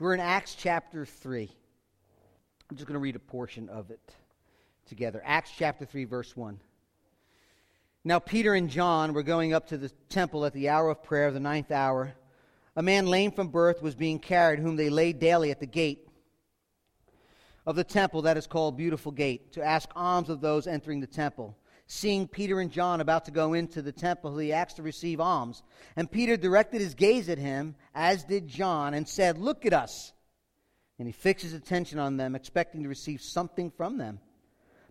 We're in Acts chapter 3. I'm just going to read a portion of it together. Acts chapter 3, verse 1. Now, Peter and John were going up to the temple at the hour of prayer, the ninth hour. A man lame from birth was being carried, whom they laid daily at the gate of the temple that is called Beautiful Gate, to ask alms of those entering the temple. Seeing Peter and John about to go into the temple, he asked to receive alms. And Peter directed his gaze at him, as did John, and said, Look at us. And he fixed his attention on them, expecting to receive something from them.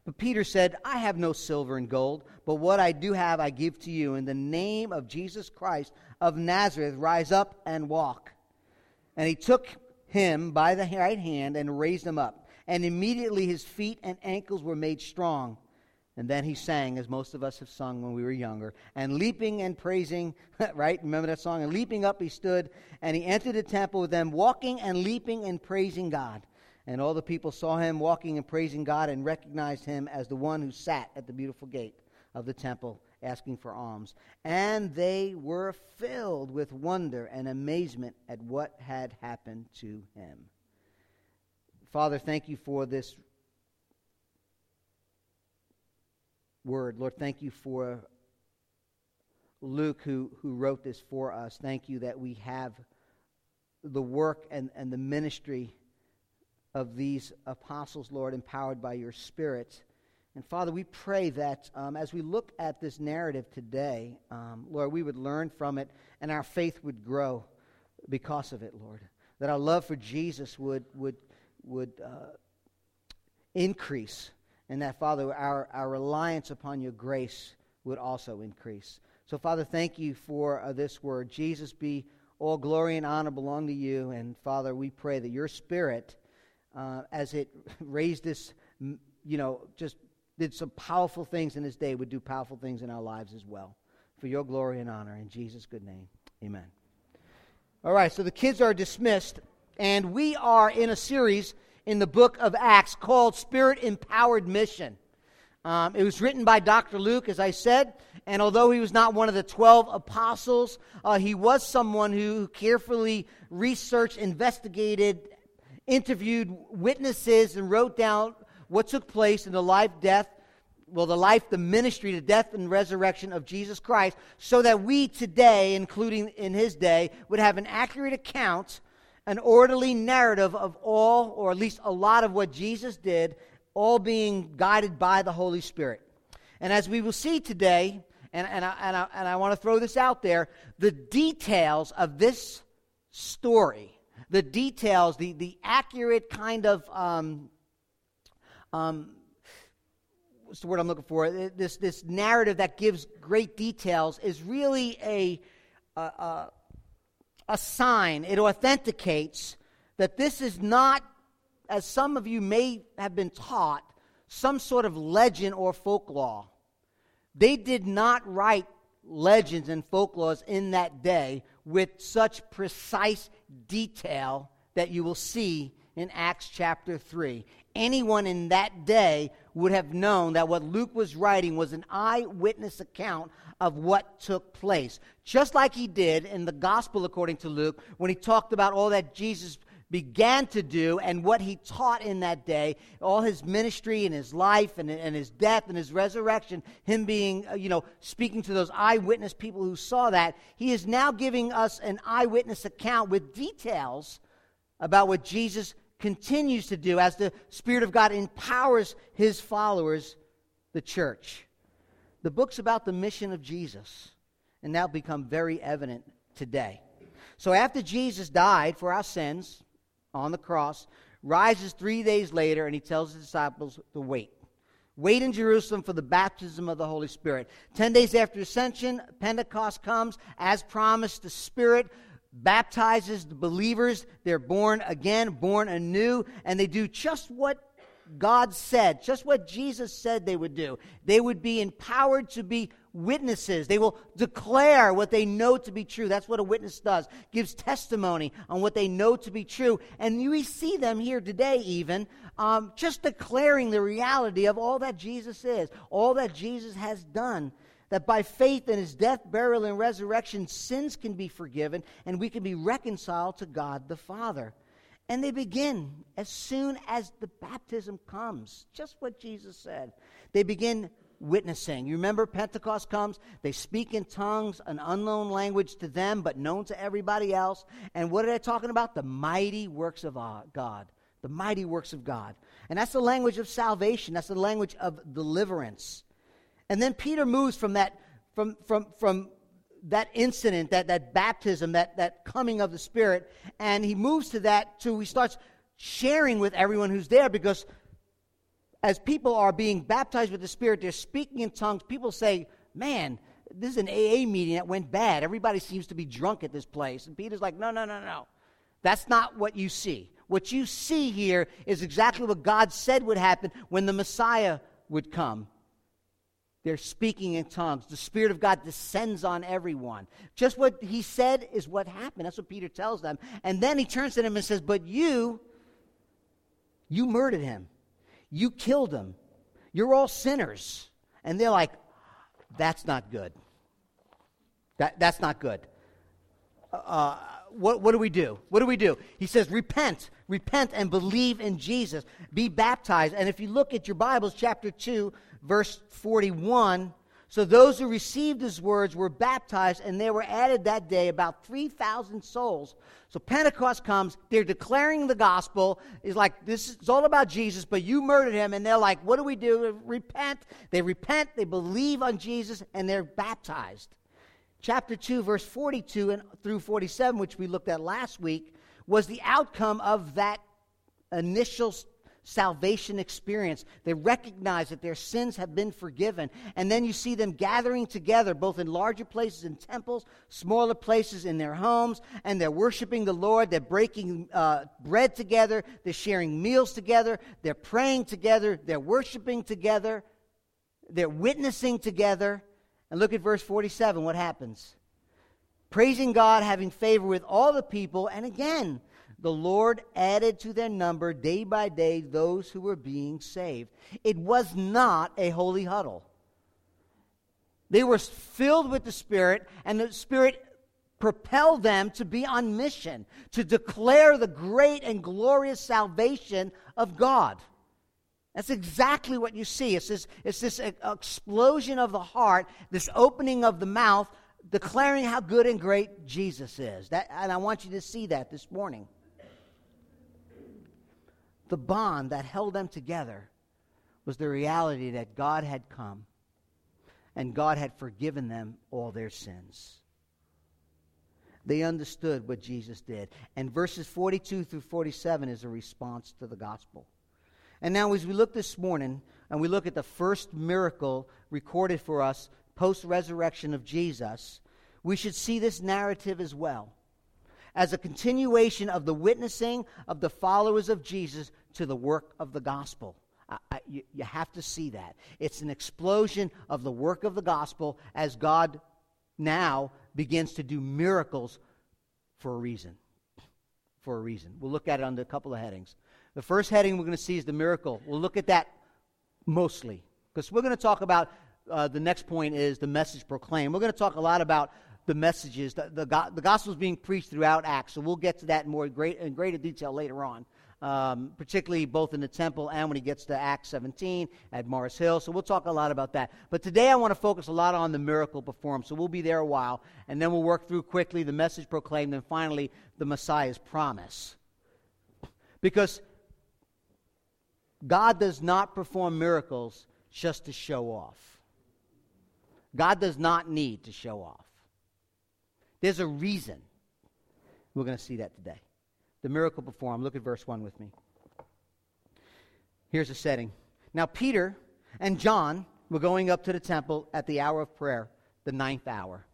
But Peter said, I have no silver and gold, but what I do have I give to you. In the name of Jesus Christ of Nazareth, rise up and walk. And he took him by the right hand and raised him up. And immediately his feet and ankles were made strong. And then he sang, as most of us have sung when we were younger, and leaping and praising, right? Remember that song? And leaping up he stood, and he entered the temple with them, walking and leaping and praising God. And all the people saw him walking and praising God and recognized him as the one who sat at the beautiful gate of the temple asking for alms. And they were filled with wonder and amazement at what had happened to him. Father, thank you for this word. Lord, thank you for Luke who, who wrote this for us. Thank you that we have the work and, and the ministry of these apostles, Lord, empowered by your Spirit. And Father, we pray that um, as we look at this narrative today, um, Lord, we would learn from it and our faith would grow because of it, Lord. That our love for Jesus would, would, would uh, increase and that, Father, our, our reliance upon your grace would also increase. So, Father, thank you for uh, this word. Jesus, be all glory and honor belong to you. And, Father, we pray that your spirit, uh, as it raised this, you know, just did some powerful things in this day, would do powerful things in our lives as well. For your glory and honor. In Jesus' good name, amen. All right, so the kids are dismissed, and we are in a series in the book of Acts called Spirit Empowered Mission. Um, it was written by Dr. Luke, as I said, and although he was not one of the 12 apostles, uh, he was someone who carefully researched, investigated, interviewed witnesses, and wrote down what took place in the life, death, well, the life, the ministry, the death, and resurrection of Jesus Christ, so that we today, including in his day, would have an accurate account an orderly narrative of all, or at least a lot of what Jesus did, all being guided by the Holy Spirit. And as we will see today, and, and, I, and, I, and I want to throw this out there, the details of this story, the details, the, the accurate kind of, um, um, what's the word I'm looking for? This, this narrative that gives great details is really a, a, a a sign, it authenticates that this is not, as some of you may have been taught, some sort of legend or folklore. They did not write legends and folklores in that day with such precise detail that you will see in Acts chapter 3. Anyone in that day would have known that what Luke was writing was an eyewitness account of what took place. Just like he did in the gospel according to Luke, when he talked about all that Jesus began to do and what he taught in that day, all his ministry and his life and, and his death and his resurrection, him being, uh, you know, speaking to those eyewitness people who saw that, he is now giving us an eyewitness account with details about what Jesus continues to do as the Spirit of God empowers his followers, the church. The book's about the mission of Jesus, and now become very evident today. So after Jesus died for our sins on the cross, rises three days later, and he tells his disciples to wait. Wait in Jerusalem for the baptism of the Holy Spirit. Ten days after ascension, Pentecost comes. As promised, the Spirit baptizes the believers. They're born again, born anew, and they do just what God said, just what Jesus said they would do. They would be empowered to be witnesses. They will declare what they know to be true. That's what a witness does. Gives testimony on what they know to be true. And we see them here today, even, um, just declaring the reality of all that Jesus is, all that Jesus has done that by faith in his death, burial, and resurrection, sins can be forgiven and we can be reconciled to God the Father. And they begin as soon as the baptism comes, just what Jesus said. They begin witnessing. You remember Pentecost comes, they speak in tongues, an unknown language to them, but known to everybody else. And what are they talking about? The mighty works of uh, God. The mighty works of God. And that's the language of salvation, that's the language of deliverance. And then Peter moves from that, from, from, from that incident, that, that baptism, that, that coming of the Spirit, and he moves to that to he starts sharing with everyone who's there because as people are being baptized with the Spirit, they're speaking in tongues. People say, Man, this is an AA meeting that went bad. Everybody seems to be drunk at this place. And Peter's like, No, no, no, no. That's not what you see. What you see here is exactly what God said would happen when the Messiah would come. They're speaking in tongues. The Spirit of God descends on everyone. Just what he said is what happened. That's what Peter tells them. And then he turns to them and says, But you, you murdered him. You killed him. You're all sinners. And they're like, That's not good. That, that's not good. Uh, what, what do we do? What do we do? He says, Repent. Repent and believe in Jesus. Be baptized. And if you look at your Bibles, chapter 2, verse 41 so those who received his words were baptized, and there were added that day about 3,000 souls. So Pentecost comes, they're declaring the gospel. It's like, this is all about Jesus, but you murdered him. And they're like, what do we do? Repent. They repent, they believe on Jesus, and they're baptized. Chapter 2, verse 42 and through 47, which we looked at last week, was the outcome of that initial salvation experience. They recognize that their sins have been forgiven. And then you see them gathering together, both in larger places in temples, smaller places in their homes, and they're worshiping the Lord. They're breaking uh, bread together. They're sharing meals together. They're praying together. They're worshiping together. They're witnessing together. And look at verse 47. What happens? Praising God, having favor with all the people. And again, the Lord added to their number day by day those who were being saved. It was not a holy huddle. They were filled with the Spirit, and the Spirit propelled them to be on mission, to declare the great and glorious salvation of God. That's exactly what you see. It's this, it's this explosion of the heart, this opening of the mouth, declaring how good and great Jesus is. That, and I want you to see that this morning the bond that held them together was the reality that God had come and God had forgiven them all their sins. They understood what Jesus did. And verses 42 through 47 is a response to the gospel. And now, as we look this morning and we look at the first miracle recorded for us post resurrection of Jesus, we should see this narrative as well as a continuation of the witnessing of the followers of Jesus to the work of the gospel. I, I, you, you have to see that. It's an explosion of the work of the gospel as God now begins to do miracles for a reason. For a reason. We'll look at it under a couple of headings. The first heading we're going to see is the miracle. We'll look at that mostly because we're going to talk about uh, the next point is the message proclaimed. We're going to talk a lot about the messages. The, the, the gospel is being preached throughout Acts, so we'll get to that in more great, in greater detail later on. Um, particularly both in the temple and when he gets to Acts 17 at Mars Hill. So we'll talk a lot about that. But today I want to focus a lot on the miracle performed. So we'll be there a while, and then we'll work through quickly the message proclaimed, and finally the Messiah's promise. Because God does not perform miracles just to show off. God does not need to show off. There's a reason. We're going to see that today. The miracle performed. Look at verse 1 with me. Here's the setting. Now, Peter and John were going up to the temple at the hour of prayer, the ninth hour.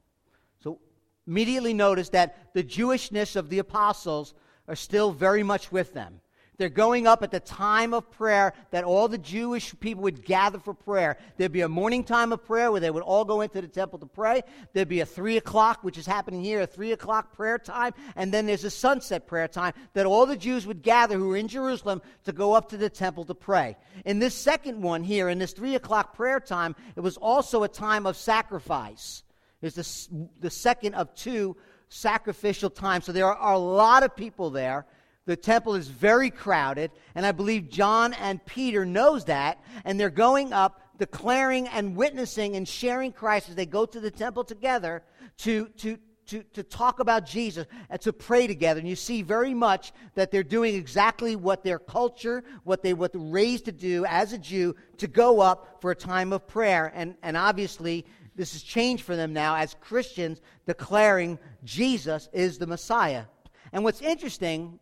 So, immediately notice that the Jewishness of the apostles are still very much with them. They're going up at the time of prayer that all the Jewish people would gather for prayer. There'd be a morning time of prayer where they would all go into the temple to pray. There'd be a three o'clock, which is happening here, a three o'clock prayer time. And then there's a sunset prayer time that all the Jews would gather who were in Jerusalem to go up to the temple to pray. In this second one here, in this three o'clock prayer time, it was also a time of sacrifice. It's the, the second of two sacrificial times. So there are a lot of people there The temple is very crowded, and I believe John and Peter knows that, and they're going up declaring and witnessing and sharing Christ as they go to the temple together to, to, to, to talk about Jesus and to pray together. And you see very much that they're doing exactly what their culture, what they were raised to do as a Jew, to go up for a time of prayer. And, and obviously, this has changed for them now as Christians declaring Jesus is the Messiah. And what's interesting,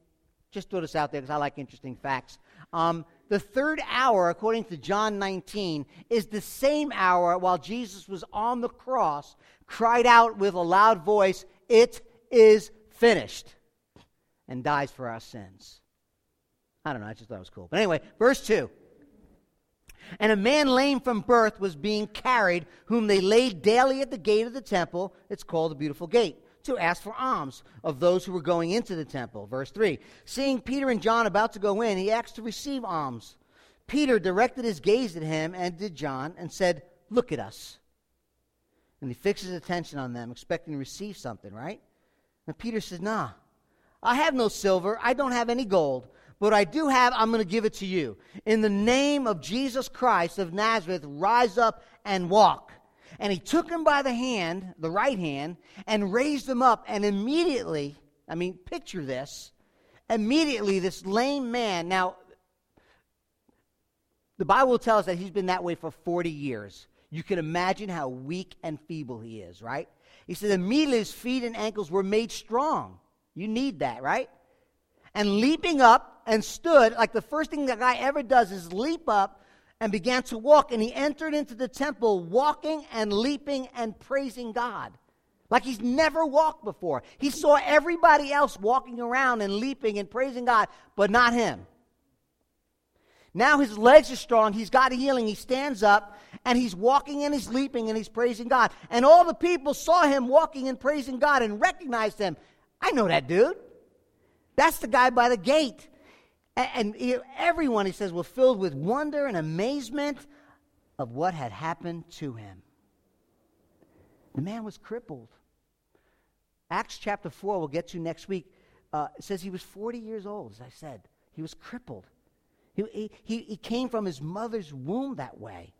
just throw this out there because I like interesting facts. Um, the third hour, according to John 19, is the same hour while Jesus was on the cross, cried out with a loud voice, It is finished, and dies for our sins. I don't know, I just thought it was cool. But anyway, verse 2. And a man lame from birth was being carried, whom they laid daily at the gate of the temple. It's called the Beautiful Gate to ask for alms of those who were going into the temple. Verse 3 Seeing Peter and John about to go in, he asked to receive alms. Peter directed his gaze at him and did John and said, Look at us. And he fixed his attention on them, expecting to receive something, right? And Peter says, Nah, I have no silver, I don't have any gold. But I do have, I'm going to give it to you. In the name of Jesus Christ of Nazareth, rise up and walk. And he took him by the hand, the right hand, and raised him up. And immediately, I mean, picture this. Immediately, this lame man, now, the Bible tells us that he's been that way for 40 years. You can imagine how weak and feeble he is, right? He said, immediately his feet and ankles were made strong. You need that, right? And leaping up and stood, like the first thing that guy ever does is leap up and began to walk. And he entered into the temple walking and leaping and praising God. Like he's never walked before. He saw everybody else walking around and leaping and praising God, but not him. Now his legs are strong. He's got a healing. He stands up and he's walking and he's leaping and he's praising God. And all the people saw him walking and praising God and recognized him. I know that dude. That's the guy by the gate. And, everyone, he says, was filled with wonder and amazement of what had happened to him. The man was crippled. Acts chapter 4, we'll get to next week, uh, says he was 40 years old, as I said. He was crippled. He, he, he came from his mother's womb that way.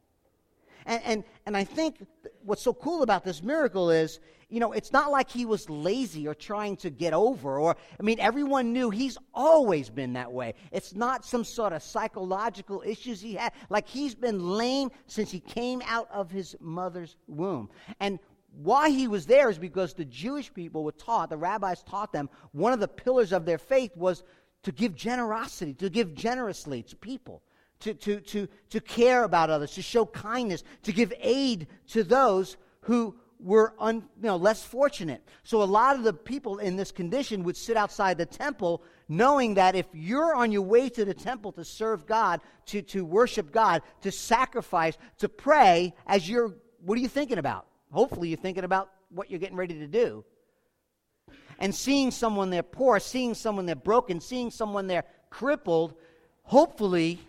And, and, and I think what's so cool about this miracle is, you know, it's not like he was lazy or trying to get over, or, I mean, everyone knew he's always been that way. It's not some sort of psychological issues he had. Like he's been lame since he came out of his mother's womb. And why he was there is because the Jewish people were taught, the rabbis taught them, one of the pillars of their faith was to give generosity, to give generously to people to, to, to, to care about others, to show kindness, to give aid to those who were un, you know, less fortunate. So a lot of the people in this condition would sit outside the temple knowing that if you're on your way to the temple to serve God, to, to worship God, to sacrifice, to pray, as you're, what are you thinking about? Hopefully you're thinking about what you're getting ready to do. And seeing someone there poor, seeing someone there broken, seeing someone there crippled, hopefully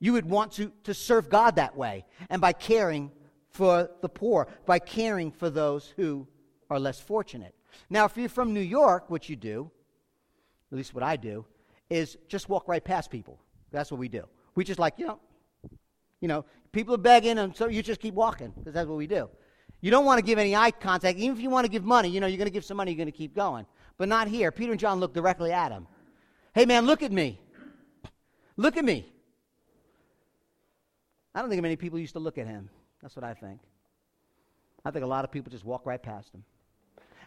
you would want to, to serve God that way, and by caring for the poor, by caring for those who are less fortunate. Now, if you're from New York, what you do, at least what I do, is just walk right past people. That's what we do. We just like, you know, you know, people are begging, and so you just keep walking, because that's what we do. You don't want to give any eye contact. Even if you want to give money, you know, you're going to give some money, you're going to keep going. But not here. Peter and John look directly at him. Hey, man, look at me. Look at me. I don't think many people used to look at him. That's what I think. I think a lot of people just walk right past him.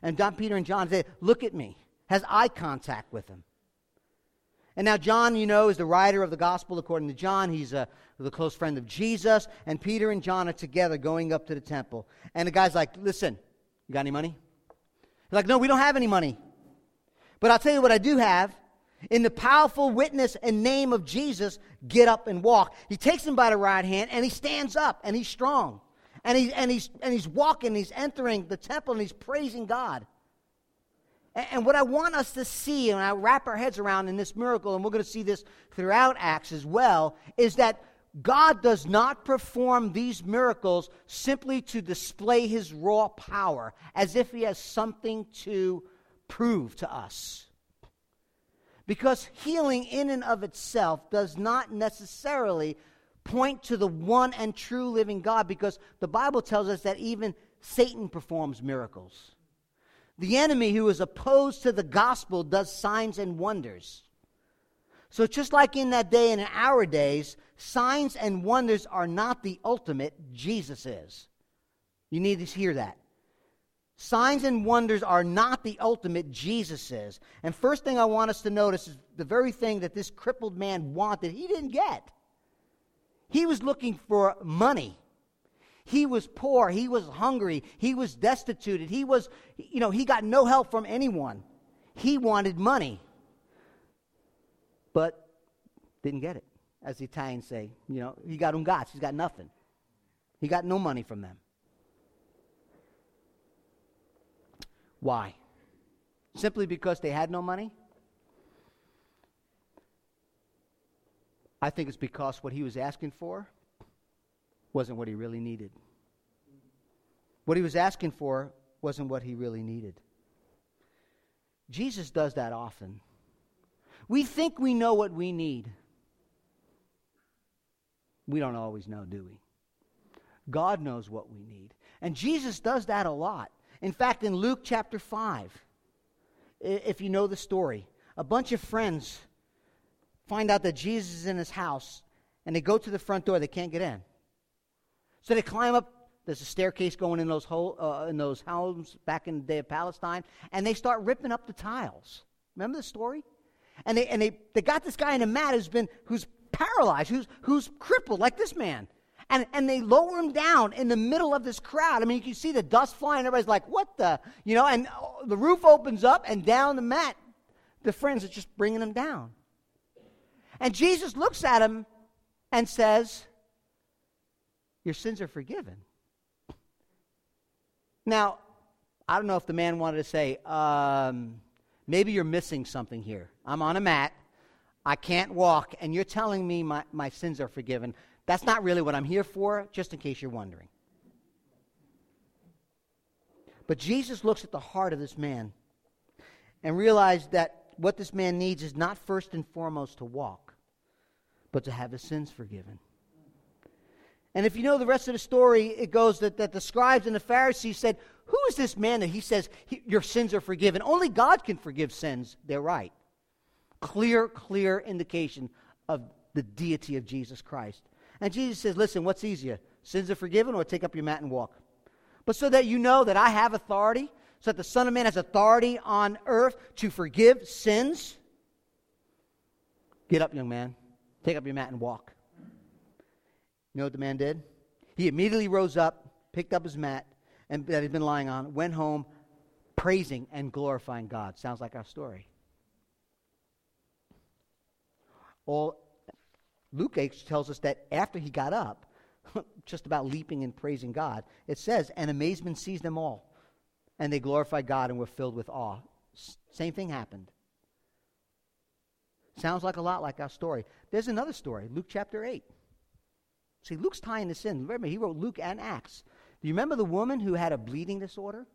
And John, Peter and John say, Look at me, has eye contact with him. And now, John, you know, is the writer of the gospel according to John. He's a, the close friend of Jesus. And Peter and John are together going up to the temple. And the guy's like, Listen, you got any money? He's like, No, we don't have any money. But I'll tell you what I do have. In the powerful witness and name of Jesus, get up and walk. He takes him by the right hand and he stands up and he's strong. And, he, and, he's, and he's walking, he's entering the temple and he's praising God. And, and what I want us to see, and I wrap our heads around in this miracle, and we're going to see this throughout Acts as well, is that God does not perform these miracles simply to display his raw power, as if he has something to prove to us. Because healing in and of itself does not necessarily point to the one and true living God, because the Bible tells us that even Satan performs miracles. The enemy who is opposed to the gospel does signs and wonders. So, just like in that day and in our days, signs and wonders are not the ultimate, Jesus is. You need to hear that. Signs and wonders are not the ultimate, Jesus is. And first thing I want us to notice is the very thing that this crippled man wanted, he didn't get. He was looking for money. He was poor. He was hungry. He was destitute. He was, you know, he got no help from anyone. He wanted money, but didn't get it. As the Italians say, you know, he got un gats. He's got nothing. He got no money from them. Why? Simply because they had no money? I think it's because what he was asking for wasn't what he really needed. What he was asking for wasn't what he really needed. Jesus does that often. We think we know what we need. We don't always know, do we? God knows what we need. And Jesus does that a lot. In fact, in Luke chapter 5, if you know the story, a bunch of friends find out that Jesus is in his house and they go to the front door. They can't get in. So they climb up. There's a staircase going in those, hole, uh, in those homes back in the day of Palestine, and they start ripping up the tiles. Remember the story? And they, and they, they got this guy in a mat who's been who's paralyzed, who's, who's crippled like this man. And, and they lower him down in the middle of this crowd. I mean, you can see the dust flying. Everybody's like, what the? You know, and the roof opens up, and down the mat, the friends are just bringing him down. And Jesus looks at him and says, your sins are forgiven. Now, I don't know if the man wanted to say, um, maybe you're missing something here. I'm on a mat, I can't walk, and you're telling me my, my sins are forgiven. That's not really what I'm here for, just in case you're wondering. But Jesus looks at the heart of this man and realized that what this man needs is not first and foremost to walk, but to have his sins forgiven. And if you know the rest of the story, it goes that, that the scribes and the Pharisees said, Who is this man that he says your sins are forgiven? Only God can forgive sins. They're right. Clear, clear indication of the deity of Jesus Christ. And Jesus says, Listen, what's easier? Sins are forgiven or take up your mat and walk? But so that you know that I have authority, so that the Son of Man has authority on earth to forgive sins, get up, young man. Take up your mat and walk. You know what the man did? He immediately rose up, picked up his mat and that he'd been lying on, went home praising and glorifying God. Sounds like our story. All Luke tells us that after he got up, just about leaping and praising God, it says, and amazement seized them all. And they glorified God and were filled with awe. S- same thing happened. Sounds like a lot like our story. There's another story, Luke chapter 8. See, Luke's tying this in. Remember, he wrote Luke and Acts. Do you remember the woman who had a bleeding disorder?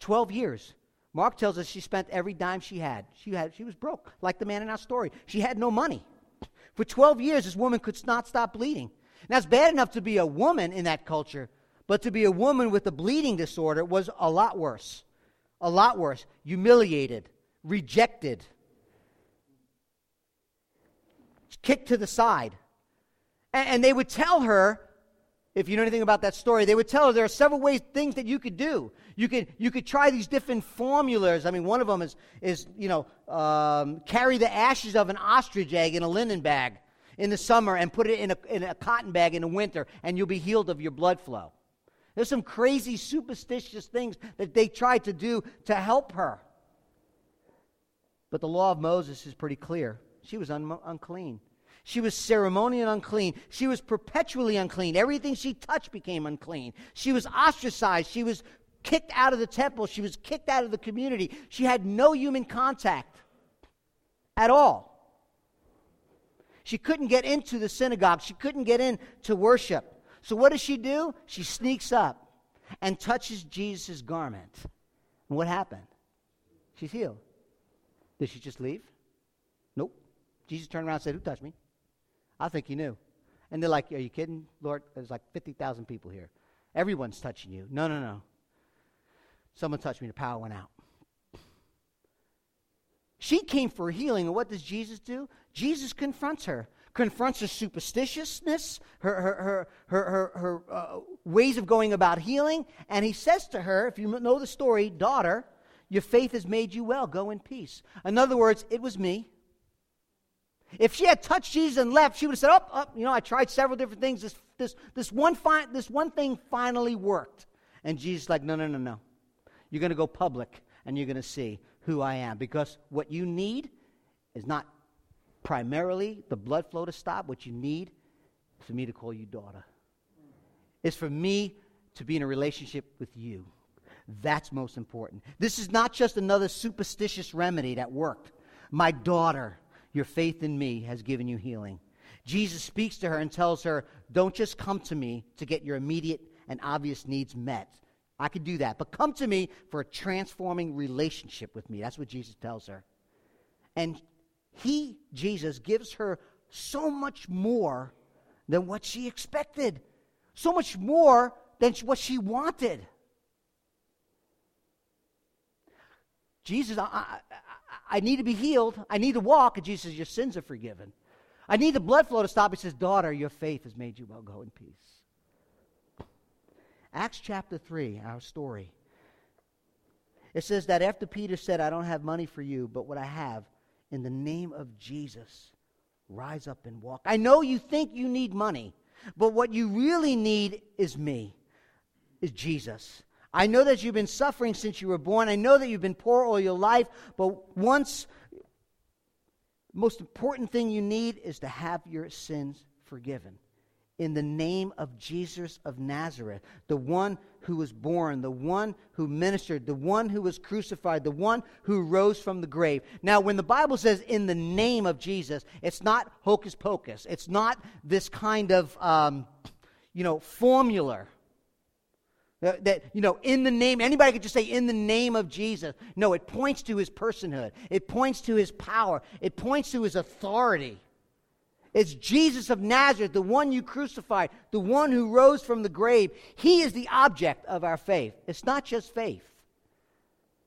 12 years. Mark tells us she spent every dime she had. She, had. she was broke, like the man in our story. She had no money. For 12 years, this woman could not stop bleeding. Now, it's bad enough to be a woman in that culture, but to be a woman with a bleeding disorder was a lot worse. A lot worse. Humiliated, rejected, kicked to the side. And, and they would tell her, if you know anything about that story, they would tell her there are several ways, things that you could do. You could, you could try these different formulas. I mean, one of them is, is you know, um, carry the ashes of an ostrich egg in a linen bag in the summer and put it in a, in a cotton bag in the winter, and you'll be healed of your blood flow. There's some crazy, superstitious things that they tried to do to help her. But the law of Moses is pretty clear. She was un- unclean. She was ceremonially unclean. She was perpetually unclean. Everything she touched became unclean. She was ostracized. She was kicked out of the temple. She was kicked out of the community. She had no human contact at all. She couldn't get into the synagogue. She couldn't get in to worship. So what does she do? She sneaks up and touches Jesus' garment. And what happened? She's healed. Did she just leave? Nope. Jesus turned around and said, Who touched me? I think you knew. And they're like, Are you kidding, Lord? There's like 50,000 people here. Everyone's touching you. No, no, no. Someone touched me, the power went out. She came for healing, and what does Jesus do? Jesus confronts her, confronts her superstitiousness, her, her, her, her, her, her uh, ways of going about healing, and he says to her, if you know the story, daughter, your faith has made you well. Go in peace. In other words, it was me. If she had touched Jesus and left, she would have said, "Oh, oh you know, I tried several different things. This, this, this one, fi- this one thing finally worked." And Jesus, like, no, no, no, no. You're going to go public, and you're going to see who I am, because what you need is not primarily the blood flow to stop. What you need is for me to call you daughter. It's for me to be in a relationship with you. That's most important. This is not just another superstitious remedy that worked. My daughter your faith in me has given you healing. Jesus speaks to her and tells her, Don't just come to me to get your immediate and obvious needs met. I could do that, but come to me for a transforming relationship with me. That's what Jesus tells her. And he, Jesus, gives her so much more than what she expected, so much more than what she wanted. Jesus, I, I, need to be healed. I need to walk. And Jesus says, Your sins are forgiven. I need the blood flow to stop. He says, Daughter, your faith has made you well. Go in peace. Acts chapter 3, our story. It says that after Peter said, I don't have money for you, but what I have, in the name of Jesus, rise up and walk. I know you think you need money, but what you really need is me, is Jesus. I know that you've been suffering since you were born. I know that you've been poor all your life, but once, most important thing you need is to have your sins forgiven. In the name of Jesus of Nazareth, the one who was born, the one who ministered, the one who was crucified, the one who rose from the grave. Now, when the Bible says in the name of Jesus, it's not hocus pocus. It's not this kind of, um, you know, formula Uh, that, you know, in the name, anybody could just say, in the name of Jesus. No, it points to his personhood, it points to his power, it points to his authority. It's Jesus of Nazareth, the one you crucified, the one who rose from the grave. He is the object of our faith. It's not just faith,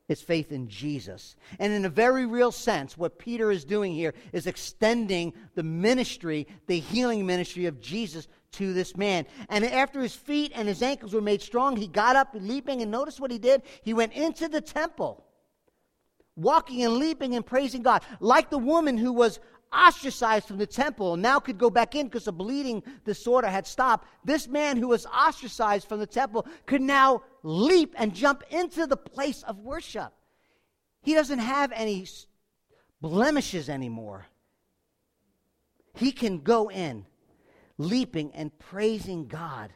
it's faith in Jesus. And in a very real sense, what Peter is doing here is extending the ministry, the healing ministry of Jesus to this man. And after his feet and his ankles were made strong, he got up leaping. And notice what he did? He went into the temple, walking and leaping and praising God, like the woman who was ostracized from the temple and now could go back in because the bleeding disorder had stopped. This man who was ostracized from the temple could now leap and jump into the place of worship. He doesn't have any blemishes anymore. He can go in leaping and praising God.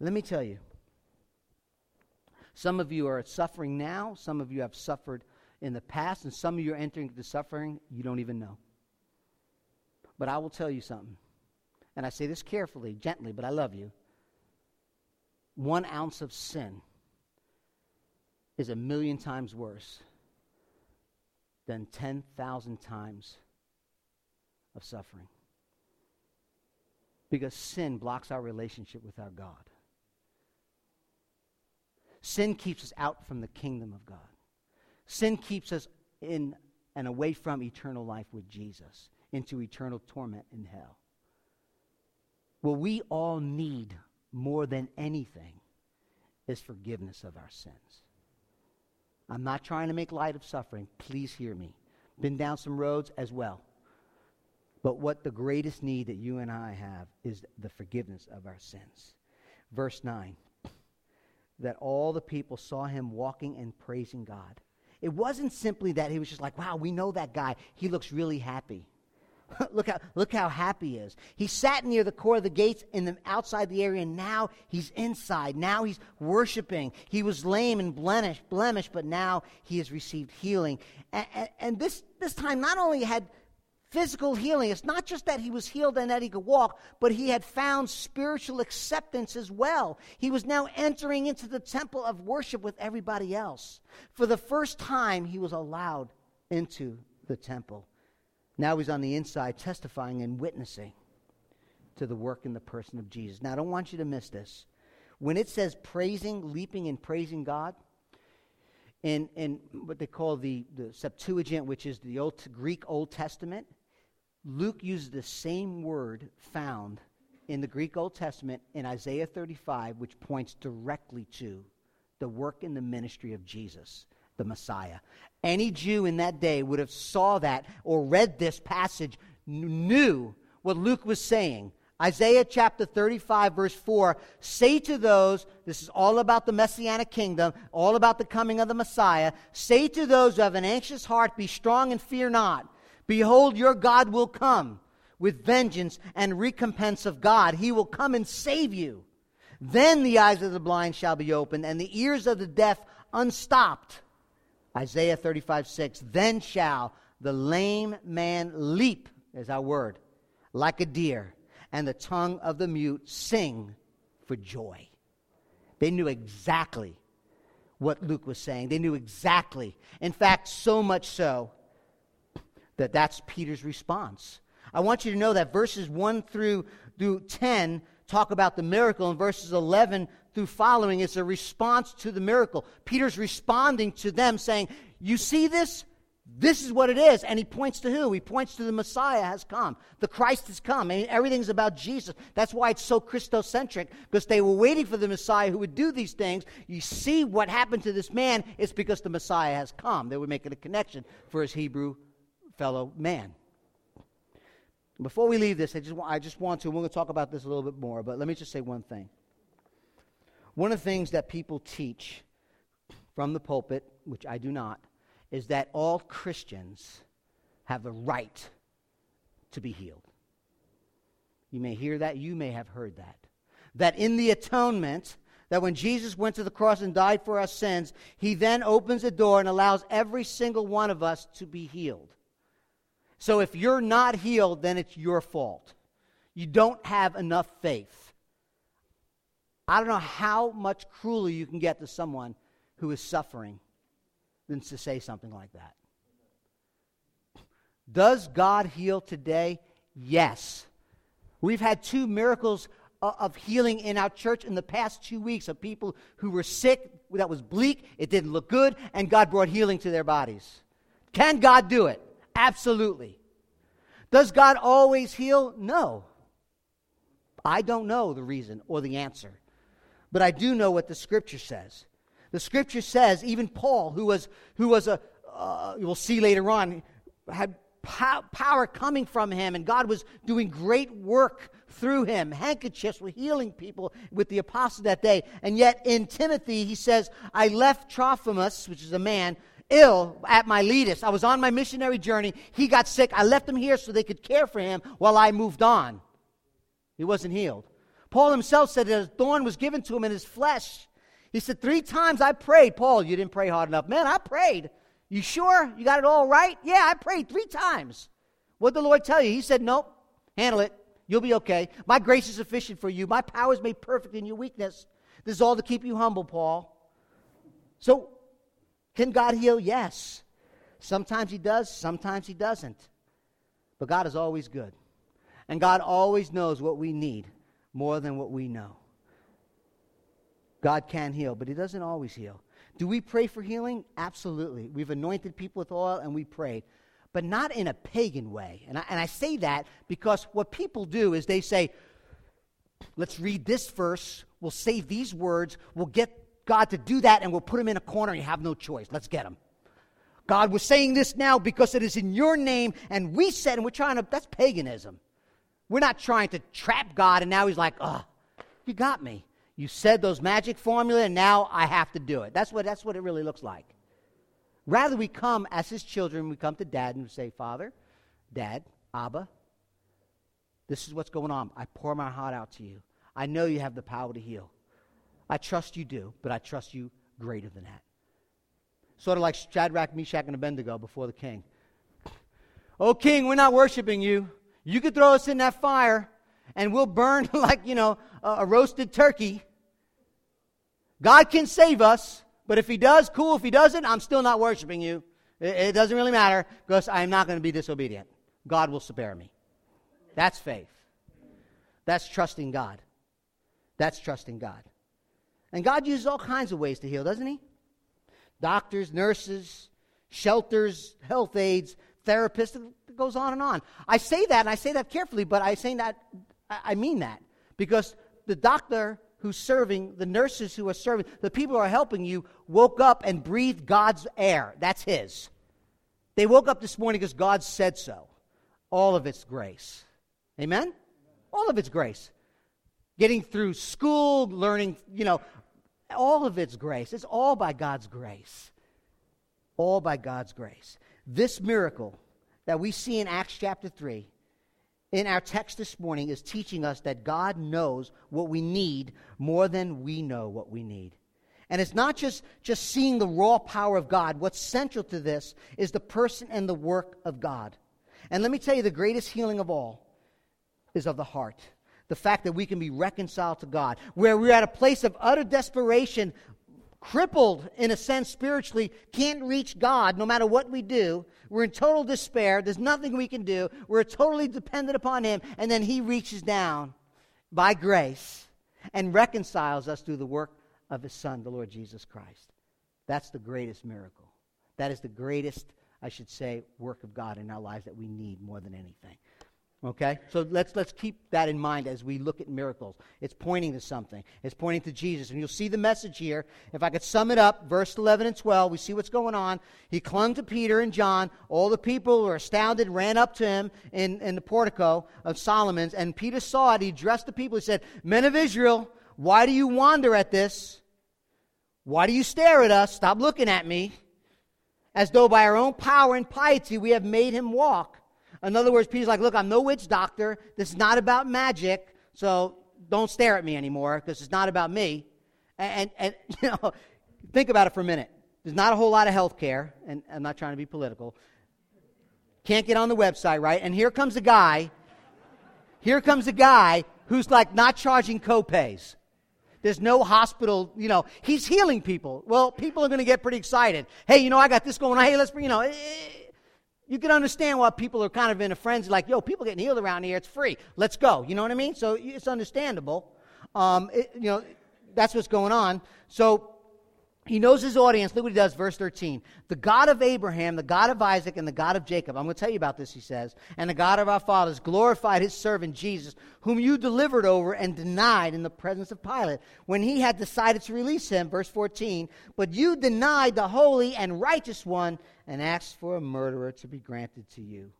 Let me tell you, some of you are suffering now, some of you have suffered in the past, and some of you are entering the suffering you don't even know. But I will tell you something, and I say this carefully, gently, but I love you. One ounce of sin is a million times worse than 10,000 times of suffering. Because sin blocks our relationship with our God. Sin keeps us out from the kingdom of God. Sin keeps us in and away from eternal life with Jesus into eternal torment in hell. What we all need more than anything is forgiveness of our sins. I'm not trying to make light of suffering. Please hear me. Been down some roads as well. But what the greatest need that you and I have is the forgiveness of our sins. Verse 9 that all the people saw him walking and praising God. It wasn't simply that he was just like, wow, we know that guy. He looks really happy. look, how, look how happy he is. He sat near the core of the gates in the, outside the area, and now he's inside. Now he's worshiping. He was lame and blemished, blemished but now he has received healing. And, and, and this, this time, not only had physical healing. It's not just that he was healed and that he could walk, but he had found spiritual acceptance as well. He was now entering into the temple of worship with everybody else. For the first time, he was allowed into the temple. Now he's on the inside testifying and witnessing to the work in the person of Jesus. Now, I don't want you to miss this. When it says praising, leaping, and praising God, in, in what they call the, the Septuagint, which is the Old, Greek Old Testament, Luke uses the same word found in the Greek Old Testament in Isaiah 35, which points directly to the work in the ministry of Jesus, the Messiah. Any Jew in that day would have saw that or read this passage, knew what Luke was saying. Isaiah chapter 35, verse 4 say to those, this is all about the messianic kingdom, all about the coming of the Messiah. Say to those who have an anxious heart, Be strong and fear not. Behold, your God will come with vengeance and recompense of God. He will come and save you. Then the eyes of the blind shall be opened, and the ears of the deaf unstopped. Isaiah 35, 6. Then shall the lame man leap, is our word, like a deer and the tongue of the mute sing for joy. They knew exactly what Luke was saying. They knew exactly. In fact, so much so that that's Peter's response. I want you to know that verses 1 through, through 10 talk about the miracle, and verses 11 through following is a response to the miracle. Peter's responding to them, saying, You see this? This is what it is. And he points to who? He points to the Messiah has come. The Christ has come. I mean, everything's about Jesus. That's why it's so Christocentric, because they were waiting for the Messiah who would do these things. You see what happened to this man, it's because the Messiah has come. They were making a connection for his Hebrew fellow man. Before we leave this, I just, want, I just want to, we're going to talk about this a little bit more, but let me just say one thing. One of the things that people teach from the pulpit, which I do not, is that all Christians have the right to be healed. You may hear that, you may have heard that. That in the atonement, that when Jesus went to the cross and died for our sins, he then opens the door and allows every single one of us to be healed. So if you're not healed, then it's your fault. You don't have enough faith. I don't know how much crueler you can get to someone who is suffering than to say something like that. Does God heal today? Yes. We've had two miracles of healing in our church in the past two weeks of people who were sick, that was bleak, it didn't look good, and God brought healing to their bodies. Can God do it? Absolutely. Does God always heal? No. I don't know the reason or the answer, but I do know what the scripture says. The scripture says, even Paul, who was, who was a, uh, we'll see later on, had pow- power coming from him, and God was doing great work through him. Handkerchiefs were healing people with the apostle that day. And yet in Timothy, he says, I left Trophimus, which is a man, ill at my Miletus. I was on my missionary journey. He got sick. I left him here so they could care for him while I moved on. He wasn't healed. Paul himself said that a thorn was given to him in his flesh he said, Three times I prayed. Paul, you didn't pray hard enough. Man, I prayed. You sure? You got it all right? Yeah, I prayed three times. What did the Lord tell you? He said, Nope, handle it. You'll be okay. My grace is sufficient for you. My power is made perfect in your weakness. This is all to keep you humble, Paul. So, can God heal? Yes. Sometimes He does, sometimes He doesn't. But God is always good. And God always knows what we need more than what we know. God can heal, but He doesn't always heal. Do we pray for healing? Absolutely. We've anointed people with oil and we prayed, but not in a pagan way. And I, and I say that because what people do is they say, let's read this verse, we'll say these words, we'll get God to do that, and we'll put him in a corner and you have no choice. Let's get him. God was saying this now because it is in your name, and we said, and we're trying to, that's paganism. We're not trying to trap God, and now he's like, oh, you got me. You said those magic formula, and now I have to do it. That's what, that's what it really looks like. Rather, we come as his children, we come to dad and we say, Father, Dad, Abba, this is what's going on. I pour my heart out to you. I know you have the power to heal. I trust you do, but I trust you greater than that. Sort of like Shadrach, Meshach, and Abednego before the king. Oh, king, we're not worshiping you. You could throw us in that fire, and we'll burn like, you know, a roasted turkey. God can save us, but if He does, cool. If He doesn't, I'm still not worshiping you. It, doesn't really matter because I'm not going to be disobedient. God will spare me. That's faith. That's trusting God. That's trusting God. And God uses all kinds of ways to heal, doesn't He? Doctors, nurses, shelters, health aides, therapists, it goes on and on. I say that, and I say that carefully, but I say that, I mean that. Because the doctor who's serving, the nurses who are serving, the people who are helping you woke up and breathed God's air. That's His. They woke up this morning because God said so. All of it's grace. Amen? All of it's grace. Getting through school, learning, you know, all of it's grace. It's all by God's grace. All by God's grace. This miracle that we see in Acts chapter 3 in our text this morning is teaching us that God knows what we need more than we know what we need. And it's not just, just seeing the raw power of God. What's central to this is the person and the work of God. And let me tell you, the greatest healing of all is of the heart. The fact that we can be reconciled to God, where we're at a place of utter desperation, crippled in a sense spiritually, can't reach God no matter what we do. We're in total despair. There's nothing we can do. We're totally dependent upon Him. And then He reaches down by grace and reconciles us through the work of His Son, the Lord Jesus Christ. That's the greatest miracle. That is the greatest, I should say, work of God in our lives that we need more than anything. Okay? So let's, let's keep that in mind as we look at miracles. It's pointing to something, it's pointing to Jesus. And you'll see the message here. If I could sum it up, verse 11 and 12, we see what's going on. He clung to Peter and John. All the people were astounded, ran up to him in, in the portico of Solomon's. And Peter saw it. He addressed the people. He said, Men of Israel, why do you wonder at this? Why do you stare at us? Stop looking at me. As though by our own power and piety we have made him walk. In other words, Peter's like, look, I'm no witch doctor. This is not about magic, so don't stare at me anymore because it's not about me. And, and, you know, think about it for a minute. There's not a whole lot of health care, and I'm not trying to be political. Can't get on the website, right? And here comes a guy, here comes a guy who's like not charging copays. There's no hospital, you know, he's healing people. Well, people are going to get pretty excited. Hey, you know, I got this going on. Hey, let's, bring, you know, eh, you can understand why people are kind of in a frenzy, like, yo, people getting healed around here, it's free. Let's go. You know what I mean? So it's understandable. Um, it, you know, that's what's going on. So he knows his audience. Look what he does, verse 13. The God of Abraham, the God of Isaac, and the God of Jacob. I'm going to tell you about this, he says. And the God of our fathers glorified his servant Jesus, whom you delivered over and denied in the presence of Pilate when he had decided to release him. Verse 14. But you denied the holy and righteous one and asked for a murderer to be granted to you.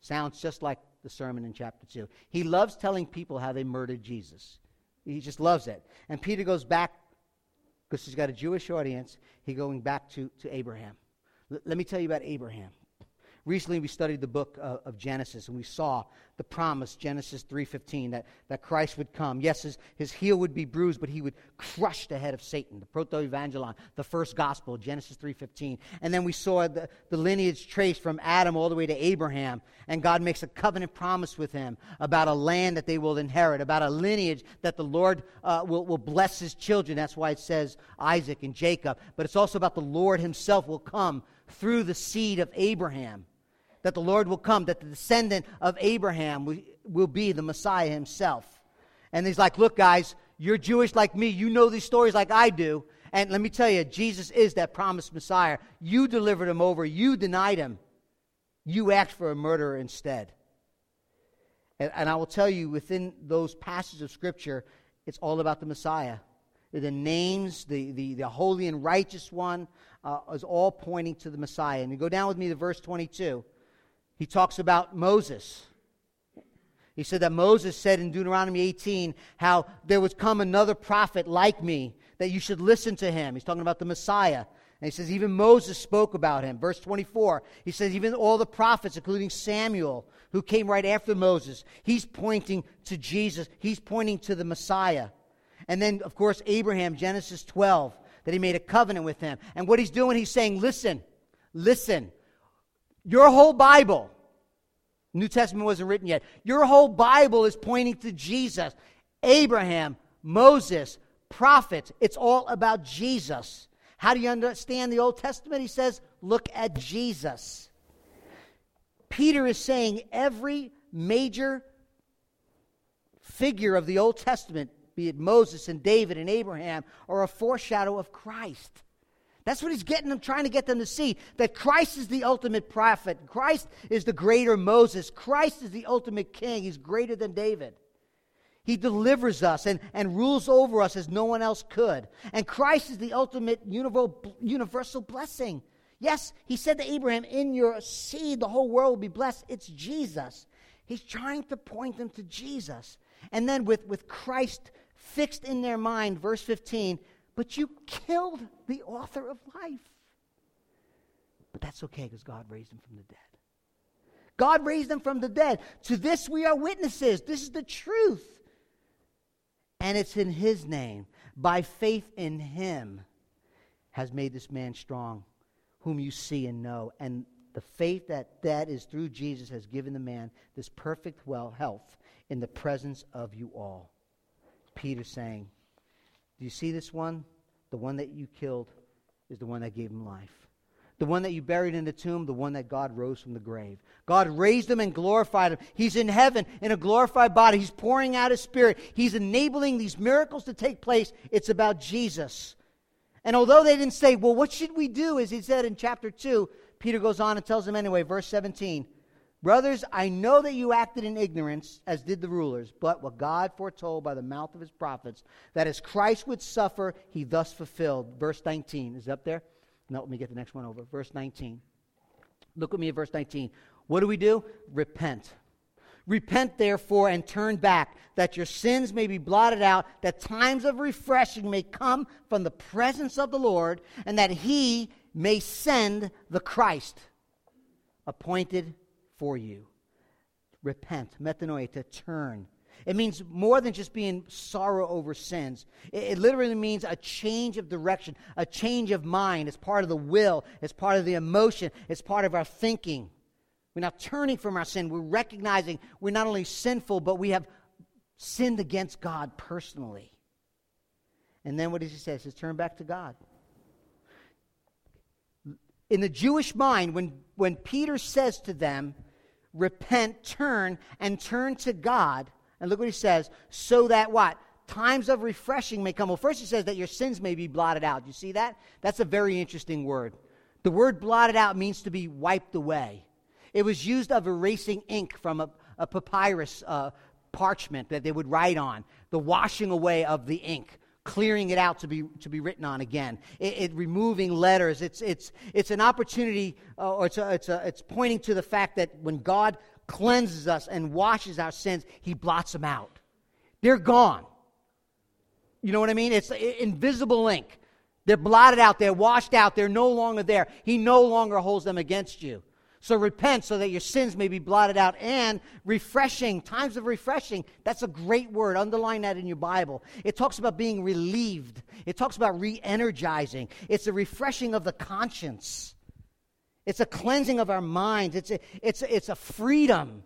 Sounds just like the sermon in chapter 2. He loves telling people how they murdered Jesus. He just loves it. And Peter goes back because he's got a Jewish audience, he going back to, to Abraham. L- let me tell you about Abraham. Recently, we studied the book uh, of Genesis, and we saw the promise, Genesis 3.15, that, that Christ would come. Yes, his, his heel would be bruised, but he would crush the head of Satan, the proto-evangelon, the first gospel, Genesis 3.15. And then we saw the, the lineage traced from Adam all the way to Abraham, and God makes a covenant promise with him about a land that they will inherit, about a lineage that the Lord uh, will, will bless his children. That's why it says Isaac and Jacob. But it's also about the Lord himself will come through the seed of Abraham that the Lord will come, that the descendant of Abraham will, be the Messiah himself. And he's like, Look, guys, you're Jewish like me. You know these stories like I do. And let me tell you, Jesus is that promised Messiah. You delivered him over, you denied him. You asked for a murderer instead. And, and I will tell you, within those passages of Scripture, it's all about the Messiah. The names, the, the, the holy and righteous one, uh, is all pointing to the Messiah. And you go down with me to verse 22. He talks about Moses. He said that Moses said in Deuteronomy 18 how there would come another prophet like me, that you should listen to him. He's talking about the Messiah. And he says, even Moses spoke about him. Verse 24, he says, even all the prophets, including Samuel, who came right after Moses, he's pointing to Jesus. He's pointing to the Messiah. And then, of course, Abraham, Genesis 12, that he made a covenant with him. And what he's doing, he's saying, listen, listen. Your whole Bible, New Testament wasn't written yet. Your whole Bible is pointing to Jesus. Abraham, Moses, prophets, it's all about Jesus. How do you understand the Old Testament? He says, look at Jesus. Peter is saying every major figure of the Old Testament, be it Moses and David and Abraham, are a foreshadow of Christ. That's what he's getting them, trying to get them to see that Christ is the ultimate prophet. Christ is the greater Moses. Christ is the ultimate king. He's greater than David. He delivers us and, and rules over us as no one else could. And Christ is the ultimate universal blessing. Yes, he said to Abraham, In your seed, the whole world will be blessed. It's Jesus. He's trying to point them to Jesus. And then with, with Christ fixed in their mind, verse 15, but you killed the author of life. But that's okay because God raised him from the dead. God raised him from the dead. To this we are witnesses. This is the truth. And it's in his name, by faith in him, has made this man strong, whom you see and know. And the faith that that is through Jesus has given the man this perfect well health in the presence of you all. Peter saying, Do you see this one? The one that you killed is the one that gave him life the one that you buried in the tomb, the one that God rose from the grave. God raised him and glorified him. He's in heaven in a glorified body. He's pouring out his spirit. He's enabling these miracles to take place. It's about Jesus. And although they didn't say, well, what should we do? As he said in chapter 2, Peter goes on and tells them anyway, verse 17. Brothers, I know that you acted in ignorance, as did the rulers, but what God foretold by the mouth of his prophets, that as Christ would suffer, he thus fulfilled. Verse 19 is up there. No, let me get the next one over. Verse 19. Look at me at verse 19. What do we do? Repent. Repent, therefore, and turn back, that your sins may be blotted out, that times of refreshing may come from the presence of the Lord, and that he may send the Christ appointed for you. Repent, metanoia, to turn it means more than just being sorrow over sins. It, it, literally means a change of direction, a change of mind. It's part of the will, it's part of the emotion, it's part of our thinking. We're not turning from our sin. We're recognizing we're not only sinful, but we have sinned against God personally. And then what does he say? He says, turn back to God. In the Jewish mind, when, when Peter says to them, repent, turn, and turn to God, and look what he says, so that what? Times of refreshing may come. Well, first he says that your sins may be blotted out. You see that? That's a very interesting word. The word blotted out means to be wiped away. It was used of erasing ink from a, a papyrus uh, parchment that they would write on, the washing away of the ink clearing it out to be, to be written on again. It, it removing letters. It's, it's, it's an opportunity, uh, or it's, a, it's, a, it's pointing to the fact that when God cleanses us and washes our sins, He blots them out. They're gone. You know what I mean? It's invisible ink. They're blotted out, they're washed out, they're no longer there. He no longer holds them against you. So repent so that your sins may be blotted out and refreshing, times of refreshing. That's a great word. Underline that in your Bible. It talks about being relieved, it talks about re energizing. It's a refreshing of the conscience. It's a cleansing of our minds. It's a, it's a, it's a freedom.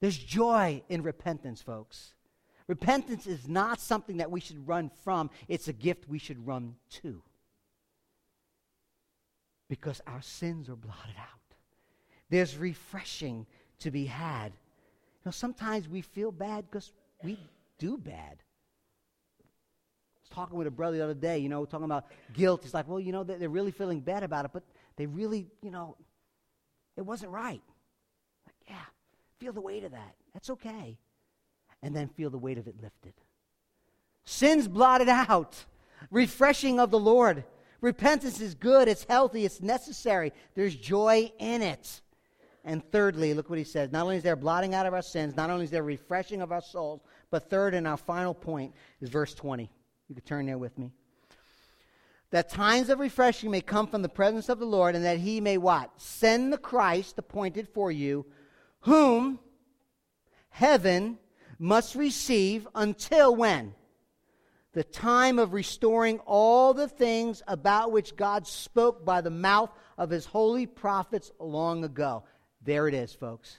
There's joy in repentance, folks. Repentance is not something that we should run from, it's a gift we should run to. Because our sins are blotted out. There's refreshing to be had. You know, sometimes we feel bad because we do bad I was talking with a brother the other day, you know, talking about guilt. He's like, well, you know, they're really feeling bad about it, but they really, you know, it wasn't right. Like, yeah, feel the weight of that. That's okay. And then feel the weight of it lifted. Sins blotted out. Refreshing of the Lord. Repentance is good, it's healthy, it's necessary. There's joy in it. And thirdly, look what he says. Not only is there blotting out of our sins, not only is there refreshing of our souls, but third and our final point is verse 20. You could turn there with me. That times of refreshing may come from the presence of the Lord, and that he may what? Send the Christ appointed for you, whom heaven must receive until when? The time of restoring all the things about which God spoke by the mouth of his holy prophets long ago. There it is, folks.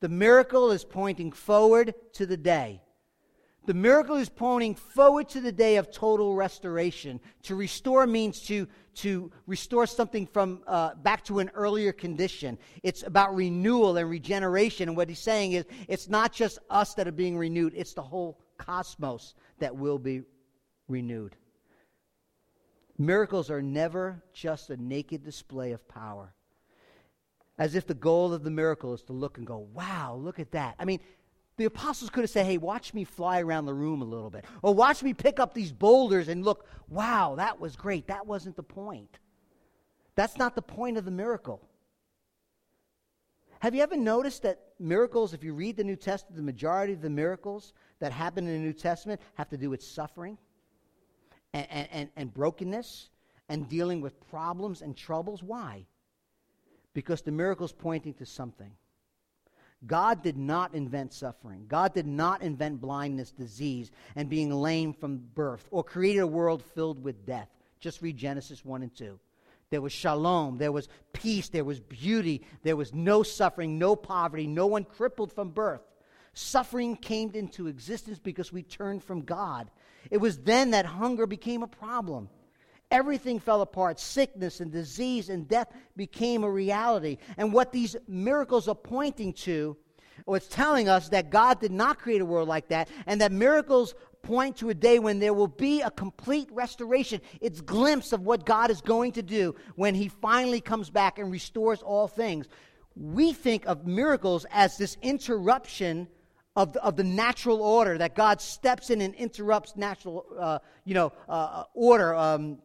The miracle is pointing forward to the day The miracle is pointing forward to the day of total restoration. To restore means to, to restore something from uh, back to an earlier condition. It's about renewal and regeneration. And what he's saying is it's not just us that are being renewed, it's the whole cosmos that will be renewed. Miracles are never just a naked display of power. As if the goal of the miracle is to look and go, wow, look at that. I mean, the apostles could have said, hey, watch me fly around the room a little bit. Or watch me pick up these boulders and look, wow, that was great. That wasn't the point. That's not the point of the miracle. Have you ever noticed that miracles, if you read the New Testament, the majority of the miracles that happen in the New Testament have to do with suffering and, and, and brokenness and dealing with problems and troubles? Why? Because the miracle's pointing to something. God did not invent suffering. God did not invent blindness, disease, and being lame from birth, or create a world filled with death. Just read Genesis 1 and 2. There was shalom, there was peace, there was beauty, there was no suffering, no poverty, no one crippled from birth. Suffering came into existence because we turned from God. It was then that hunger became a problem. Everything fell apart. Sickness and disease and death became a reality. And what these miracles are pointing to, or it's telling us that God did not create a world like that, and that miracles point to a day when there will be a complete restoration. It's glimpse of what God is going to do when he finally comes back and restores all things. We think of miracles as this interruption of the, of the natural order that God steps in and interrupts natural, uh, you know, uh, uh order. Um,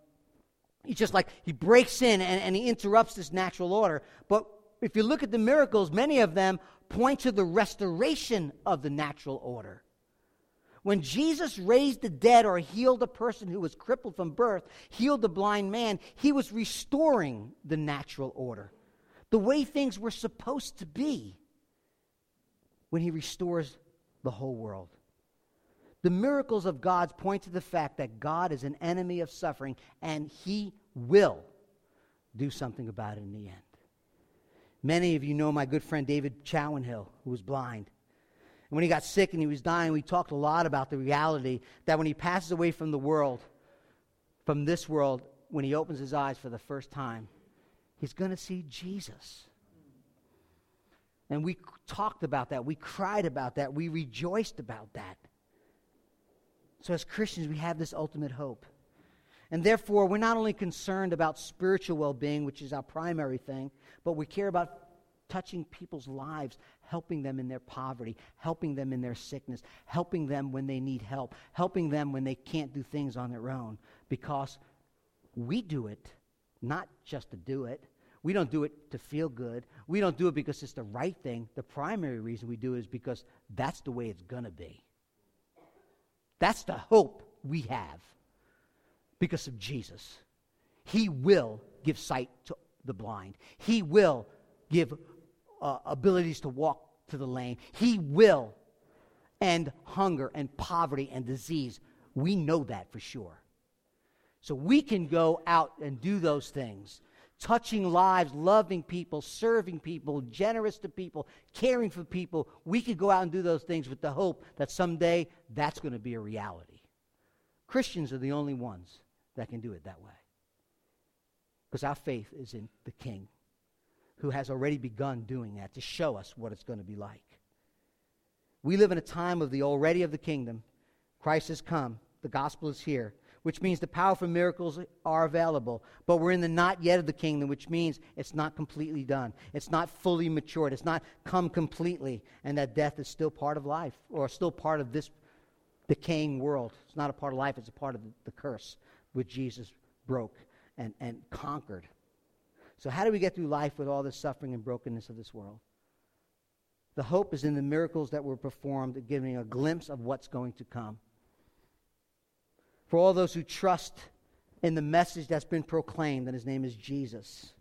He's just like he breaks in and, and he interrupts this natural order. But if you look at the miracles, many of them point to the restoration of the natural order. When Jesus raised the dead or healed a person who was crippled from birth, healed the blind man, he was restoring the natural order, the way things were supposed to be when he restores the whole world. The miracles of God point to the fact that God is an enemy of suffering and he will do something about it in the end. Many of you know my good friend David Chowenhill, who was blind. And when he got sick and he was dying, we talked a lot about the reality that when he passes away from the world, from this world, when he opens his eyes for the first time, he's going to see Jesus. And we talked about that. We cried about that. We rejoiced about that. So, as Christians, we have this ultimate hope. And therefore, we're not only concerned about spiritual well being, which is our primary thing, but we care about touching people's lives, helping them in their poverty, helping them in their sickness, helping them when they need help, helping them when they can't do things on their own. Because we do it not just to do it. We don't do it to feel good. We don't do it because it's the right thing. The primary reason we do it is because that's the way it's going to be. That's the hope we have because of Jesus. He will give sight to the blind, He will give uh, abilities to walk to the lame, He will end hunger and poverty and disease. We know that for sure. So we can go out and do those things touching lives, loving people, serving people, generous to people, caring for people. We could go out and do those things with the hope that someday that's going to be a reality. Christians are the only ones that can do it that way. Because our faith is in the King who has already begun doing that to show us what it's going to be like. We live in a time of the already of the kingdom. Christ has come, the gospel is here which means the powerful miracles are available. But we're in the not yet of the kingdom, which means it's not completely done. It's not fully matured. It's not come completely. And that death is still part of life, or still part of this decaying world. It's not a part of life, it's a part of the curse which Jesus broke and, and conquered. So, how do we get through life with all the suffering and brokenness of this world? The hope is in the miracles that were performed, giving a glimpse of what's going to come for all those who trust in the message that's been proclaimed, and his name is Jesus.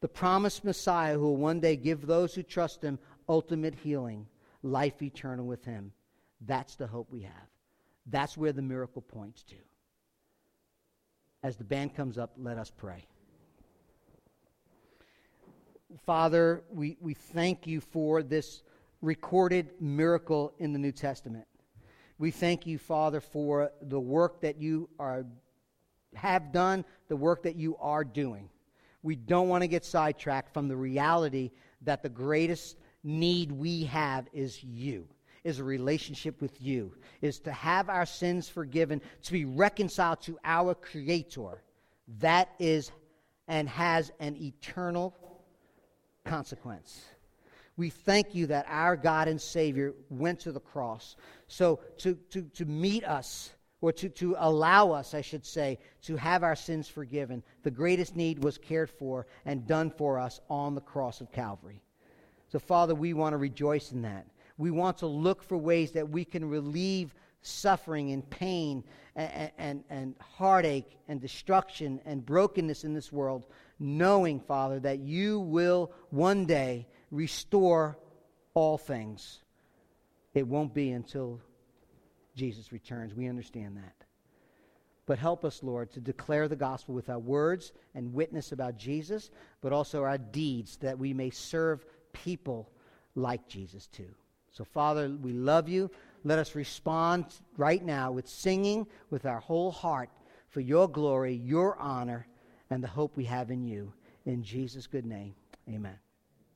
The promised Messiah who will one day give those who trust him ultimate healing, life eternal with him. That's the hope we have. That's where the miracle points to. As the band comes up, let us pray. Father, we, we thank you for this recorded miracle in the New Testament. We thank you, Father, for the work that you are have done, the work that you are doing. We don't want to get sidetracked from the reality that the greatest need we have is you, is a relationship with you, is to have our sins forgiven, to be reconciled to our Creator. That is and has an eternal consequence. We thank you that our God and Savior went to the cross. So to, to, to meet us, or to, to allow us, I should say, to have our sins forgiven, the greatest need was cared for and done for us on the cross of Calvary. So, Father, we want to rejoice in that. We want to look for ways that we can relieve suffering and pain and, and, and, heartache and destruction and brokenness in this world, knowing, Father, that you will one day restore all things. It won't be until Jesus returns. We understand that. But help us, Lord, to declare the gospel with our words and witness about Jesus, but also our deeds that we may serve people like Jesus too. So, Father, we love you. Let us respond right now with singing with our whole heart for your glory, your honor, and the hope we have in you. In Jesus' good name, amen.